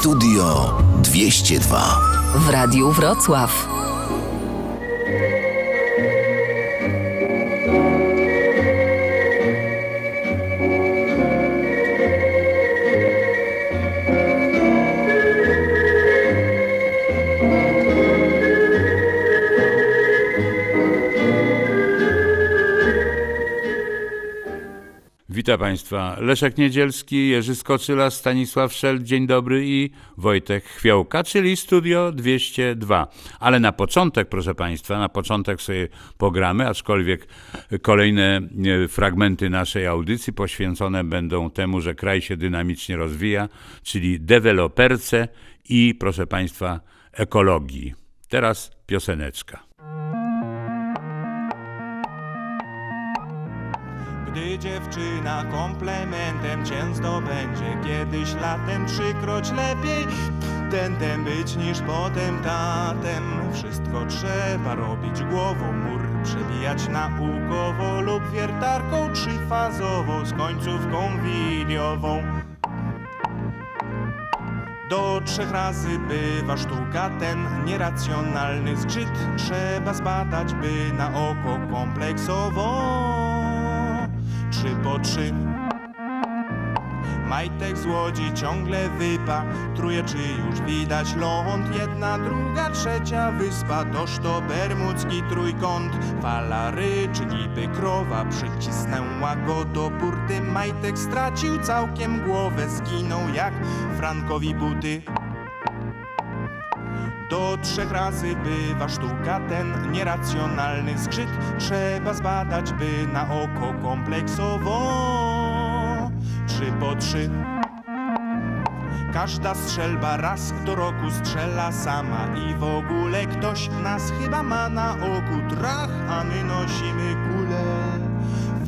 Studio 202 w Radiu Wrocław. Witam Państwa. Leszek Niedzielski, Jerzy Skoczyla, Stanisław Szel, dzień dobry i Wojtek Chwiołka, czyli Studio 202. Ale na początek, proszę Państwa, na początek sobie pogramy, aczkolwiek kolejne e, fragmenty naszej audycji poświęcone będą temu, że kraj się dynamicznie rozwija, czyli deweloperce i, proszę Państwa, ekologii. Teraz pioseneczka. Gdy dziewczyna komplementem cię zdobędzie. Kiedyś latem trzykroć lepiej Tentem być niż potem tatem. Wszystko trzeba robić głową Mur przebijać naukowo lub wiertarką trzyfazową Z końcówką wiliową do trzech razy bywa sztuka ten nieracjonalny zgrzyt Trzeba zbadać, by na oko kompleksowo trzy po trzy. Majtek z łodzi ciągle wypa, truje czy już widać ląd. Jedna, druga, trzecia wyspa, toż to bermudzki trójkąt. Fala ryczy niby krowa, przycisnęła go do burty. Majtek stracił całkiem głowę, zginął jak Frankowi buty. Do trzech razy bywa sztuka ten nieracjonalny zgrzyt Trzeba zbadać, by na oko kompleksowo. Trzy po trzy. Każda strzelba raz do roku strzela sama I w ogóle ktoś nas chyba ma na oku. Trach, a my nosimy kulę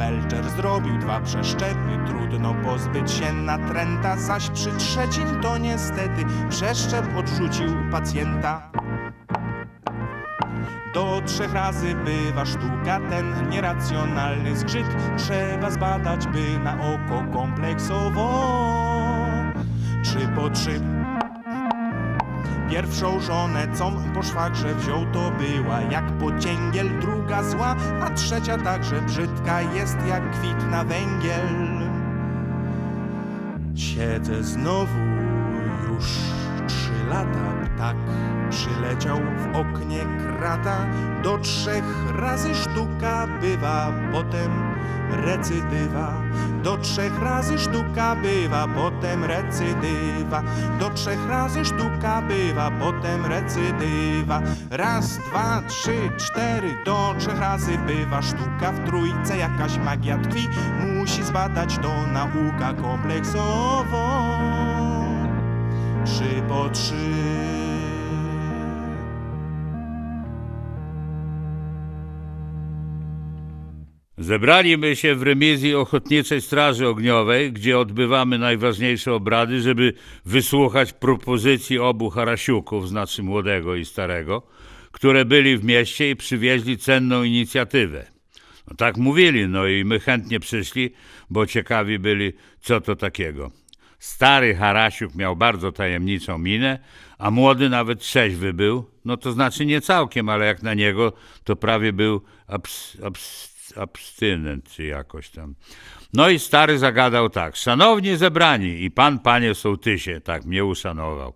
Felczer zrobił dwa przeszczepy, trudno pozbyć się natręta, zaś przy trzecim to niestety przeszczep odrzucił pacjenta. Do trzech razy bywa sztuka ten nieracjonalny zgrzyt, trzeba zbadać, by na oko kompleksowo. Trzy po trzy. Pierwszą żonę, co po szwagrze wziął, to była jak pocięgiel, druga zła, a trzecia także brzydka jest jak kwit na węgiel. Siedzę znowu już trzy lata, ptak przyleciał w oknie krata, do trzech razy sztuka bywa, potem recydywa. Do trzech razy sztuka bywa, potem recydywa. Do trzech razy sztuka bywa, potem recydywa. Raz, dwa, trzy, cztery, do trzech razy bywa sztuka w trójce. Jakaś magia tkwi, musi zbadać to nauka kompleksowo. Trzy po trzy. Zebraliśmy się w remisji Ochotniczej Straży Ogniowej, gdzie odbywamy najważniejsze obrady, żeby wysłuchać propozycji obu Harasiuków, znaczy młodego i starego, które byli w mieście i przywieźli cenną inicjatywę. No tak mówili, no i my chętnie przyszli, bo ciekawi byli, co to takiego. Stary Harasiuk miał bardzo tajemniczą minę, a młody nawet trzeźwy był, no to znaczy nie całkiem, ale jak na niego, to prawie był abs, abs abstynent czy jakoś tam. No i stary zagadał tak, szanowni zebrani i pan, panie sołtysie, tak mnie uszanował.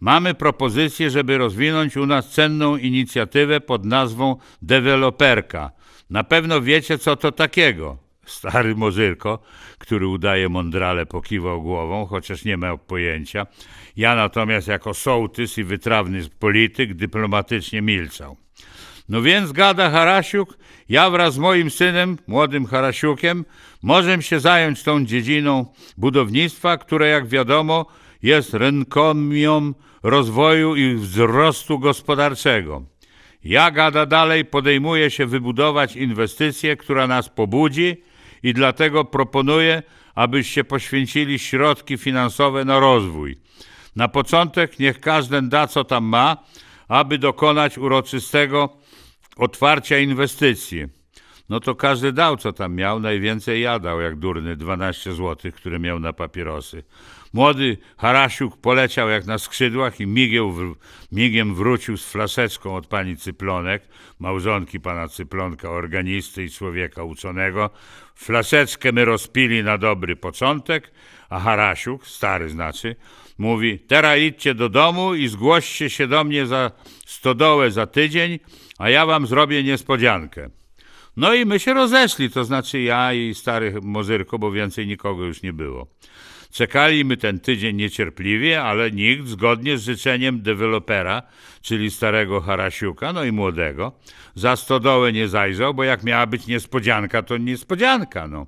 Mamy propozycję, żeby rozwinąć u nas cenną inicjatywę pod nazwą Deweloperka. Na pewno wiecie, co to takiego. Stary Morzyrko, który udaje mądrale, pokiwał głową, chociaż nie miał pojęcia. Ja natomiast jako sołtys i wytrawny polityk dyplomatycznie milczał. No więc gada Harasiuk, ja wraz z moim synem, młodym Harasiukiem, możemy się zająć tą dziedziną budownictwa, które jak wiadomo jest rynkomią rozwoju i wzrostu gospodarczego. Ja gada dalej podejmuję się wybudować inwestycję, która nas pobudzi i dlatego proponuję, abyście poświęcili środki finansowe na rozwój. Na początek niech każdy da co tam ma, aby dokonać uroczystego otwarcia inwestycji. No to każdy dał, co tam miał, najwięcej ja dał, jak durny, 12 złotych, które miał na papierosy. Młody Harasiuk poleciał jak na skrzydłach i migiem wrócił z flaseczką od pani Cyplonek, małżonki pana Cyplonka, organisty i człowieka uczonego. Flaszeczkę my rozpili na dobry początek, a Harasiuk, stary znaczy, mówi, teraz idźcie do domu i zgłoście się do mnie za stodołę za tydzień, a ja wam zrobię niespodziankę. No i my się rozeszli, to znaczy ja i stary Mozyrko, bo więcej nikogo już nie było. Czekaliśmy ten tydzień niecierpliwie, ale nikt, zgodnie z życzeniem dewelopera, czyli starego Harasiuka, no i młodego, za stodołę nie zajrzał, bo jak miała być niespodzianka, to niespodzianka, no.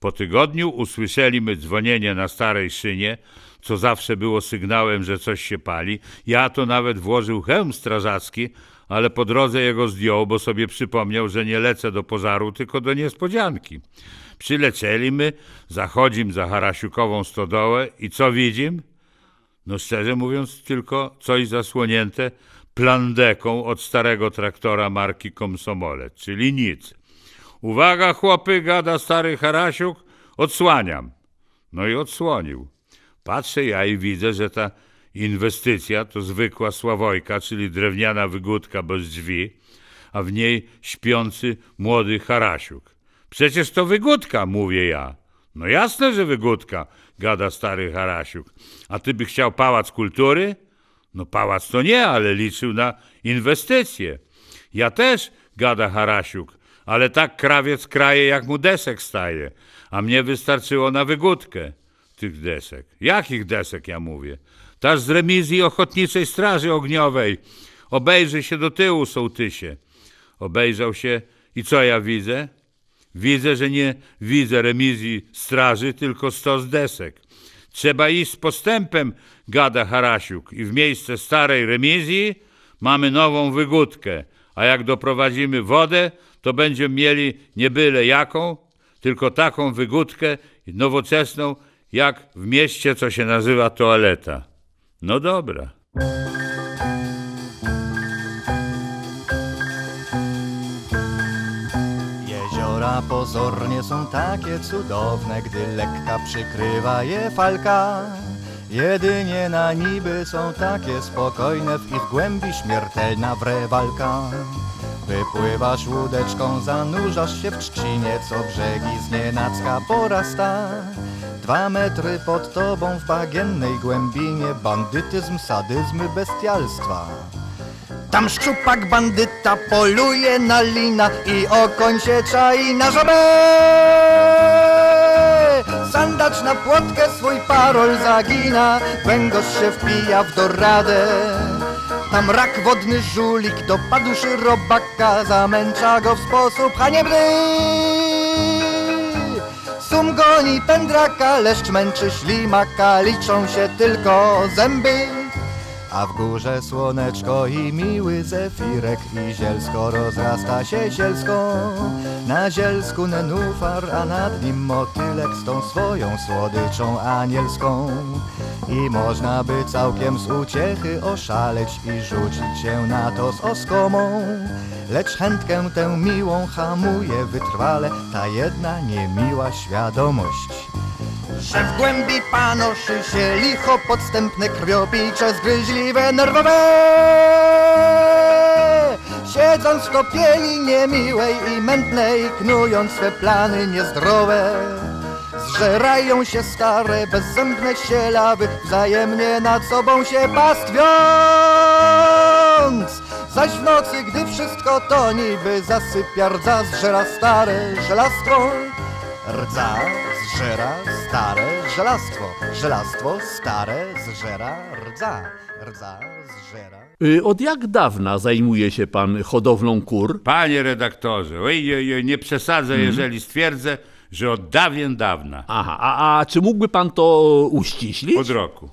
Po tygodniu usłyszeliśmy dzwonienie na starej szynie, co zawsze było sygnałem, że coś się pali. Ja to nawet włożył hełm strażacki, ale po drodze jego zdjął, bo sobie przypomniał, że nie lecę do pożaru, tylko do niespodzianki. Przylecieliśmy, zachodzim za Harasiukową stodołę i co widzim? No szczerze mówiąc, tylko coś zasłonięte plandeką od starego traktora marki Komsomolet, czyli nic. Uwaga, chłopy, gada stary Harasiuk, odsłaniam. No i odsłonił. Patrzę ja i widzę, że ta inwestycja to zwykła sławojka, czyli drewniana wygódka bez drzwi, a w niej śpiący młody Harasiuk. Przecież to wygódka, mówię ja. No jasne, że wygódka, gada stary Harasiuk. A ty by chciał pałac kultury? No pałac to nie, ale liczył na inwestycje. Ja też, gada Harasiuk, ale tak krawiec kraje, jak mu desek staje, a mnie wystarczyło na wygódkę tych desek. Jakich desek, ja mówię? Taż z remizji Ochotniczej Straży Ogniowej. Obejrzy się do tyłu, sołtysie. Obejrzał się i co ja widzę? Widzę, że nie widzę remizji straży, tylko stos desek. Trzeba iść z postępem, gada Harasiuk, i w miejsce starej remizji mamy nową wygódkę, a jak doprowadzimy wodę, to będziemy mieli nie byle jaką, tylko taką wygódkę nowoczesną, jak w mieście, co się nazywa toaleta. No dobra. Jeziora pozornie są takie cudowne, gdy lekka przykrywa je falka. Jedynie na niby są takie spokojne, w ich głębi śmiertelna wre walka. Wypływasz łódeczką, zanurzasz się w trzcinie, co brzegi z nienacka porasta. Dwa metry pod tobą w bagiennej głębinie bandytyzm, sadyzmy, bestialstwa. Tam szczupak bandyta poluje na lina i okoń się czai na żabę. Sandacz na płotkę swój parol zagina, węgorz się wpija w doradę. Tam rak wodny żulik dopadł robaka, zamęcza go w sposób haniebny. Sum goni pędraka, leszcz męczy ślimaka, liczą się tylko zęby. A w górze słoneczko i miły zefirek i zielsko rozrasta się zielsko. Na zielsku nenufar, a nad nim motylek z tą swoją słodyczą anielską. I można by całkiem z uciechy oszaleć i rzucić się na to z oskomą. Lecz chętkę tę miłą hamuje wytrwale ta jedna niemiła świadomość. Że w głębi panoszy się licho podstępne krwiobicze zgryźliwe nerwowe. Siedząc w kopieli niemiłej i mętnej Knując swe plany niezdrowe Zżerają się stare, bezzębne sielawy Wzajemnie nad sobą się pastwiąc. Zaś w nocy, gdy wszystko to niby zasypia rdza Zżera stare żelastwo Rdza zżera stare żelastwo. Żelastwo stare zżera rdza. Rdza zżera. Y, Od jak dawna zajmuje się pan hodowlą kur? Panie redaktorze, oj, oj, oj, nie przesadzę, jeżeli stwierdzę, że od dawien dawna, Aha, a, a czy mógłby pan to uściślić? od roku.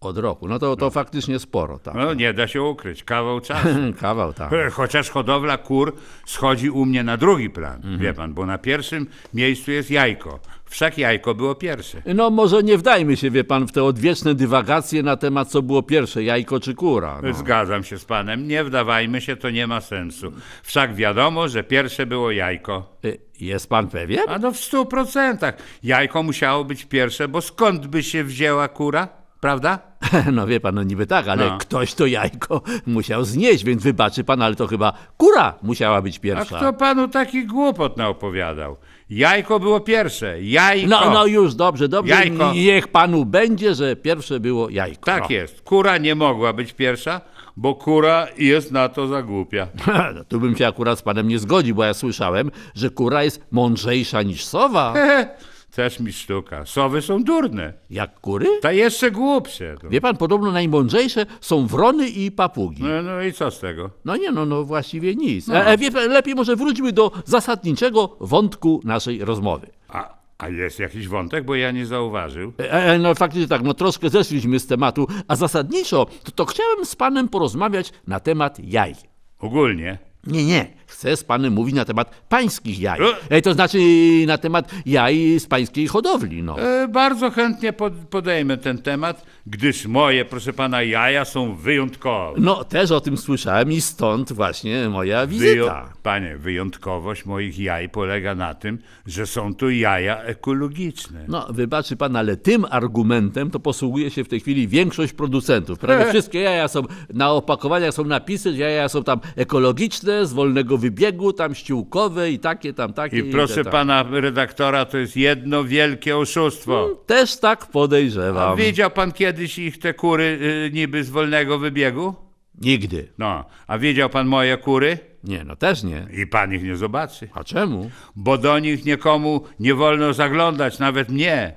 Od roku. No to, to faktycznie sporo, tak. No nie da się ukryć, kawał czasu. Kawał, tak. E, Chociaż hodowla kur schodzi u mnie na drugi plan, Mhm. wie pan, bo na pierwszym miejscu jest jajko. Wszak jajko było pierwsze. No może nie wdajmy się, wie pan, w te odwieczne dywagacje na temat, co było pierwsze, jajko czy kura. No. Zgadzam się z panem, nie wdawajmy się, to nie ma sensu. Wszak wiadomo, że pierwsze było jajko. Y, Jest pan pewien? A no w stu procentach. Jajko musiało być pierwsze, bo skąd by się wzięła kura, prawda? No wie pan, no niby tak, ale No. ktoś to jajko musiał znieść, więc wybaczy pan, ale to chyba kura musiała być A pierwsza. kto panu taki głupot naopowiadał? Jajko było pierwsze, jajko. No, no już, dobrze, dobrze. Jajko. Niech panu będzie, że pierwsze było jajko. Tak No. jest. Kura nie mogła być pierwsza, bo kura jest na to za głupia. No, tu bym się akurat z panem nie zgodził, bo ja słyszałem, że kura jest mądrzejsza niż sowa. Też mi sztuka. Sowy są durne. Jak kury? Ta jeszcze głupsze. No, Wie pan, podobno najmądrzejsze są wrony i papugi. no, no i co z tego? No nie, no, no właściwie nic. E, e, wie pan, lepiej może wróćmy do zasadniczego wątku naszej rozmowy. A, a jest jakiś wątek, bo ja nie zauważył. E, e, no faktycznie tak, no troszkę zeszliśmy z tematu, a zasadniczo to, to chciałem z panem porozmawiać na temat jaj. Ogólnie. Nie, nie, chcę z panem mówić na temat pańskich jaj. E? E, to znaczy na temat jaj z pańskiej hodowli, no. E, bardzo chętnie pod, podejmę ten temat, gdyż moje, proszę pana, jaja są wyjątkowe. No, też o tym słyszałem i stąd właśnie moja Wyjo- wizyta. Panie, wyjątkowość moich jaj polega na tym, że są to jaja ekologiczne. No, wybaczy pan, ale tym argumentem to posługuje się w tej chwili większość producentów. Prawie wszystkie jaja są, na opakowaniach są napisy, że jaja są tam ekologiczne, z wolnego wybiegu, tam ściółkowe i takie, tam takie. I proszę te, pana redaktora, to jest jedno wielkie oszustwo. Też tak A podejrzewam. widział pan kiedyś ich te kury y, niby z wolnego wybiegu? Nigdy. No, a widział pan moje kury? Nie, no też nie. I pan ich nie zobaczy. A czemu? Bo do nich nikomu nie wolno zaglądać, nawet mnie.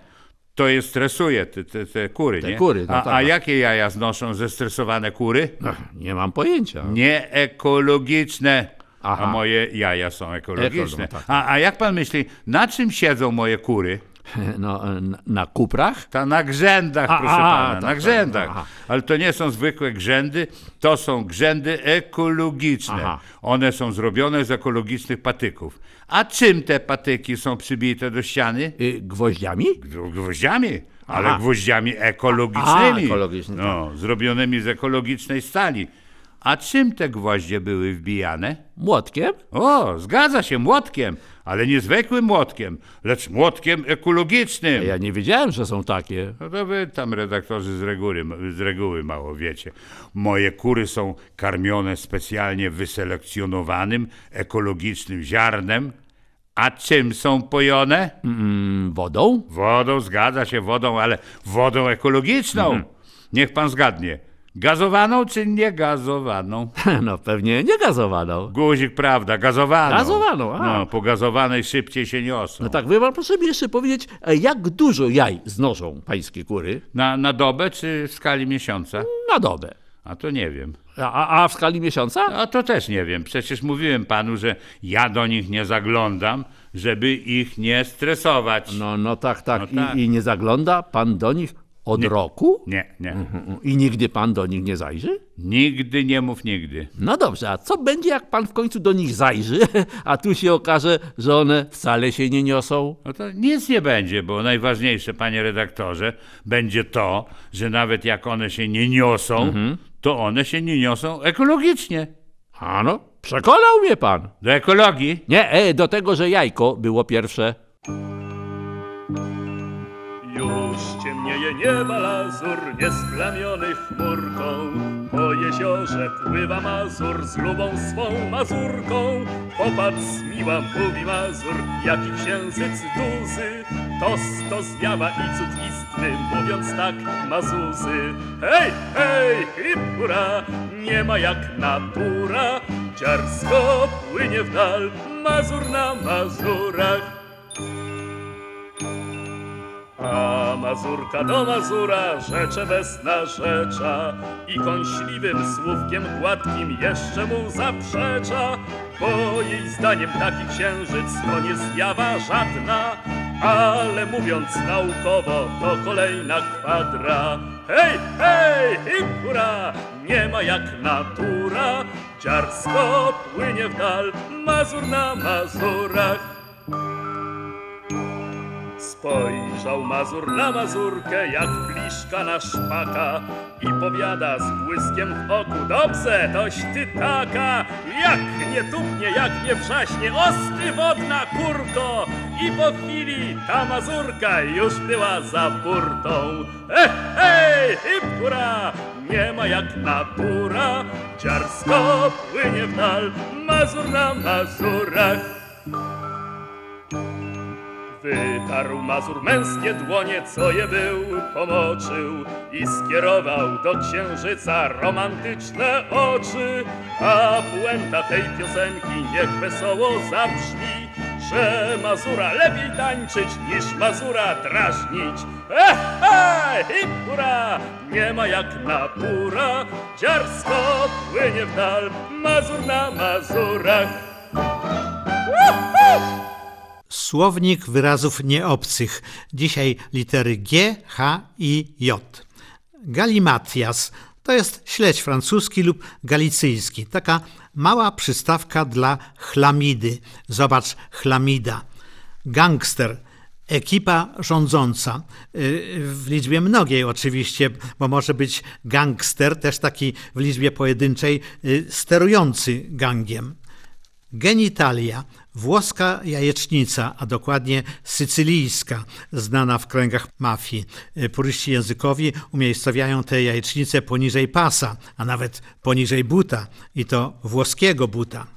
To je stresuje, te, te, te kury, Te nie? kury, no a, tak. a jakie jaja znoszą zestresowane kury? Nie mam pojęcia. Nieekologiczne. Aha. A moje jaja są ekologiczne. Eko- no tak. a, a jak pan myśli, na czym siedzą moje kury? No, na, na kuprach? Ta na grzędach, A, proszę a, pana, tak, na tak, grzędach. aha. Ale to nie są zwykłe grzędy, to są grzędy ekologiczne. Aha. One są zrobione z ekologicznych patyków. A czym te patyki są przybite do ściany? Y, gwoździami? Gw- Gwoździami, ale Aha. gwoździami ekologicznymi. A, ekologiczne, no, zrobionymi z ekologicznej stali. A czym te gwoździe były wbijane? Młotkiem? O, zgadza się, młotkiem, ale nie zwykłym młotkiem, lecz młotkiem ekologicznym. Ja nie wiedziałem, że są takie. No to wy tam redaktorzy z reguły, z reguły mało wiecie. Moje kury są karmione specjalnie wyselekcjonowanym, ekologicznym ziarnem. A czym są pojone? Mm, wodą? Wodą, zgadza się, wodą, ale wodą ekologiczną. Mhm. Niech pan zgadnie. Gazowaną czy niegazowaną? No pewnie nie gazowaną. Guzik, prawda, gazowaną. Gazowaną, a. No, po gazowanej szybciej się niosą. No tak, wie pan, proszę mi jeszcze powiedzieć, e, jak dużo jaj znoszą pańskie kury Na, na dobę czy w skali miesiąca? na dobę? A to nie wiem. A, a- a w skali miesiąca? A to też nie wiem. Przecież mówiłem panu, że ja do nich nie zaglądam, żeby ich nie stresować. No, no tak, tak. No tak. I, I nie zagląda pan do nich od roku? Nie, nie. I nigdy pan do nich nie zajrzy? Nigdy nie mów nigdy. No dobrze, a co będzie, jak pan w końcu do nich zajrzy, a tu się okaże, że one wcale się nie niosą? No to nic nie będzie, bo najważniejsze, panie redaktorze, będzie to, że nawet jak one się nie niosą, to one się nie niosą ekologicznie. A no, przekonał mnie pan. Do ekologii. Nie, e, do tego, że jajko było pierwsze. Już ciemnieje nieba lazur, niesplamiony chmurką. Po jeziorze pływa Mazur z lubą swą Mazurką. Popatrz, miła, mówi Mazur, jaki księżyc duży. To sto zjawa i cud istny, mówiąc tak Mazuzy. Hej, hej, hip, hura, nie ma jak natura. Dziarsko płynie w dal, Mazur na Mazurach. Mazurka do Mazura rzecze bez narzecza i kąśliwym słówkiem gładkim jeszcze mu zaprzecza, bo jej zdaniem taki księżyc to nie zjawa żadna, ale mówiąc naukowo to kolejna kwadra. Hej, hej, hip, hura, nie ma jak natura. Dziarsko płynie w dal, Mazur na Mazurach. Spojrzał Mazur na Mazurkę, jak pliszka na szpaka i powiada z błyskiem w oku, dobrze, toś ty taka, jak nie tupnie, jak nie wrzaśnie, ostry wodna kurko i po chwili ta Mazurka już była za burtą. Hej, hej, hip, hura, nie ma jak natura, dziarsko płynie w dal, Mazur na Mazurach. Wytarł Mazur męskie dłonie, co je był, pomoczył i skierował do księżyca romantyczne oczy. A puenta tej piosenki niech wesoło zabrzmi, że Mazura lepiej tańczyć niż Mazura drażnić. E, e, hip, hura, nie ma jak natura, dziarsko płynie w dal, Mazur na Mazurach. Słownik wyrazów nieobcych. Dzisiaj litery G, H i J. Galimatias to jest śledź francuski lub galicyjski. Taka mała przystawka dla chlamidy. Zobacz, chlamida. Gangster. Ekipa rządząca. Yy, W liczbie mnogiej oczywiście, bo może być gangster, też taki w liczbie pojedynczej, yy, sterujący gangiem. Genitalia, włoska jajecznica, a dokładnie sycylijska, znana w kręgach mafii. Y, Puryści językowi umiejscowiają te jajecznice poniżej pasa, a nawet poniżej buta, i to włoskiego buta.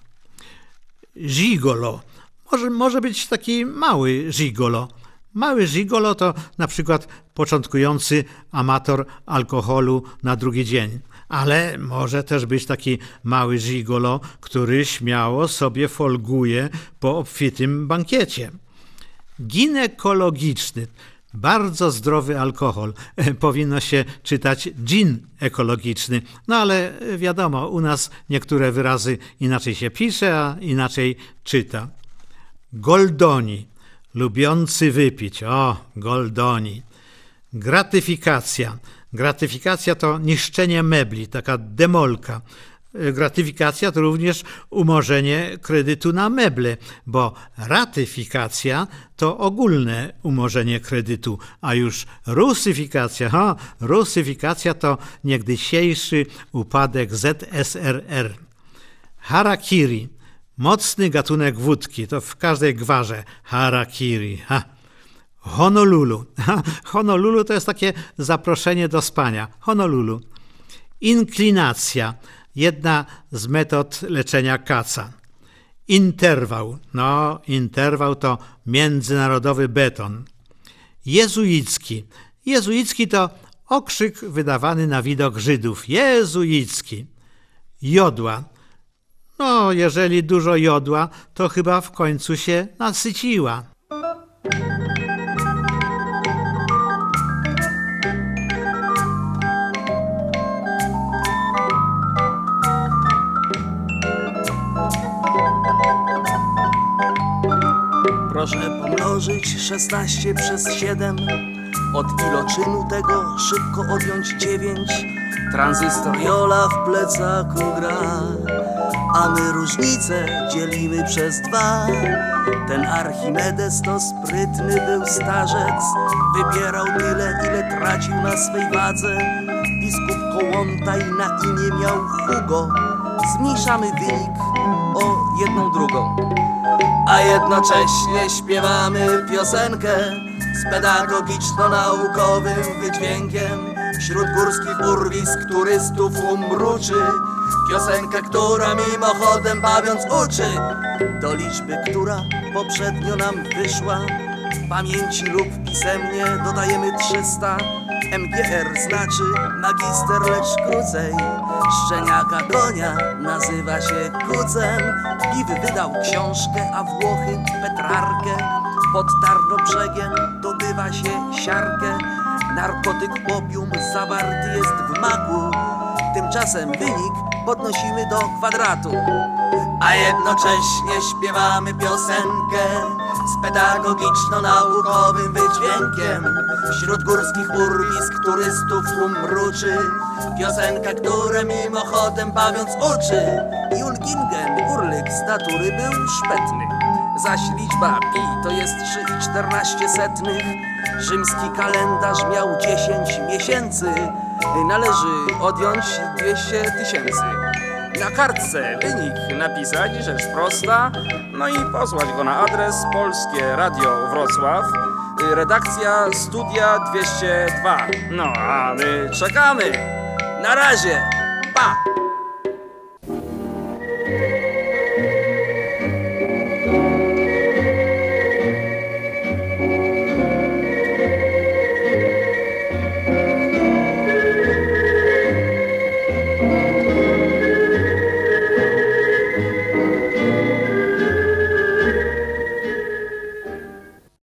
Gigolo. Może, może być taki mały gigolo. Mały gigolo to na przykład początkujący amator alkoholu na drugi dzień. Ale może też być taki mały gigolo, który śmiało sobie folguje po obfitym bankiecie. Ginekologiczny. Bardzo zdrowy alkohol. Powinno się czytać gin ekologiczny. No ale wiadomo, u nas niektóre wyrazy inaczej się pisze, a inaczej czyta. Goldoni. Lubiący wypić. O, goldoni. Gratyfikacja. Gratyfikacja to niszczenie mebli, taka demolka. Y, Gratyfikacja to również umorzenie kredytu na meble, bo ratyfikacja to ogólne umorzenie kredytu, a już rusyfikacja, ha, rusyfikacja to niegdysiejszy upadek ZSRR. Harakiri. Mocny gatunek wódki, to w każdej gwarze harakiri. Ha. Honolulu. Honolulu to jest takie zaproszenie do spania. Honolulu. Inklinacja. Jedna z metod leczenia kaca. Interwał. No, interwał to międzynarodowy beton. Jezuicki. Jezuicki to okrzyk wydawany na widok Żydów. Jezuicki. Jodła. No, jeżeli dużo jodła, to chyba w końcu się nasyciła. Proszę pomnożyć 16 przez 7 Od iloczynu tego szybko odjąć 9 Tranzystor Jola w plecaku gra A my różnicę dzielimy przez dwa. Ten Archimedes to sprytny był starzec Wybierał tyle, ile tracił na swej wadze. Biskup Kołątaj na imię miał Hugo Zmniejszamy wynik o jedną drugą a jednocześnie śpiewamy piosenkę z pedagogiczno-naukowym wydźwiękiem wśród górskich urwisk turystów umruczy. Piosenkę, która mimochodem bawiąc uczy do liczby, która poprzednio nam wyszła. W pamięci lub pisemnie dodajemy 300. MGR znaczy magister, lecz krócej. Szczeniaka konia nazywa się kucem. Piwy wydał książkę, a Włochy Petrarkę. Pod Tarnobrzegiem dobywa się siarkę. Narkotyk opium zawarty jest w maku. Tymczasem wynik podnosimy do kwadratu. A jednocześnie śpiewamy piosenkę z pedagogiczno-naukowym wydźwiękiem. Wśród górskich urwisk turystów tłum mruczy, piosenka, która mimochodem bawiąc uczy. Julgingen, urlik statury był szpetny, zaś liczba pi to jest 3,14 setnych. Rzymski kalendarz miał 10 miesięcy, należy odjąć 200 tysięcy. Na kartce wynik napisać, rzecz prosta, no i posłać go na adres Polskie Radio Wrocław, redakcja Studia 202. No a my czekamy. Na razie. Pa!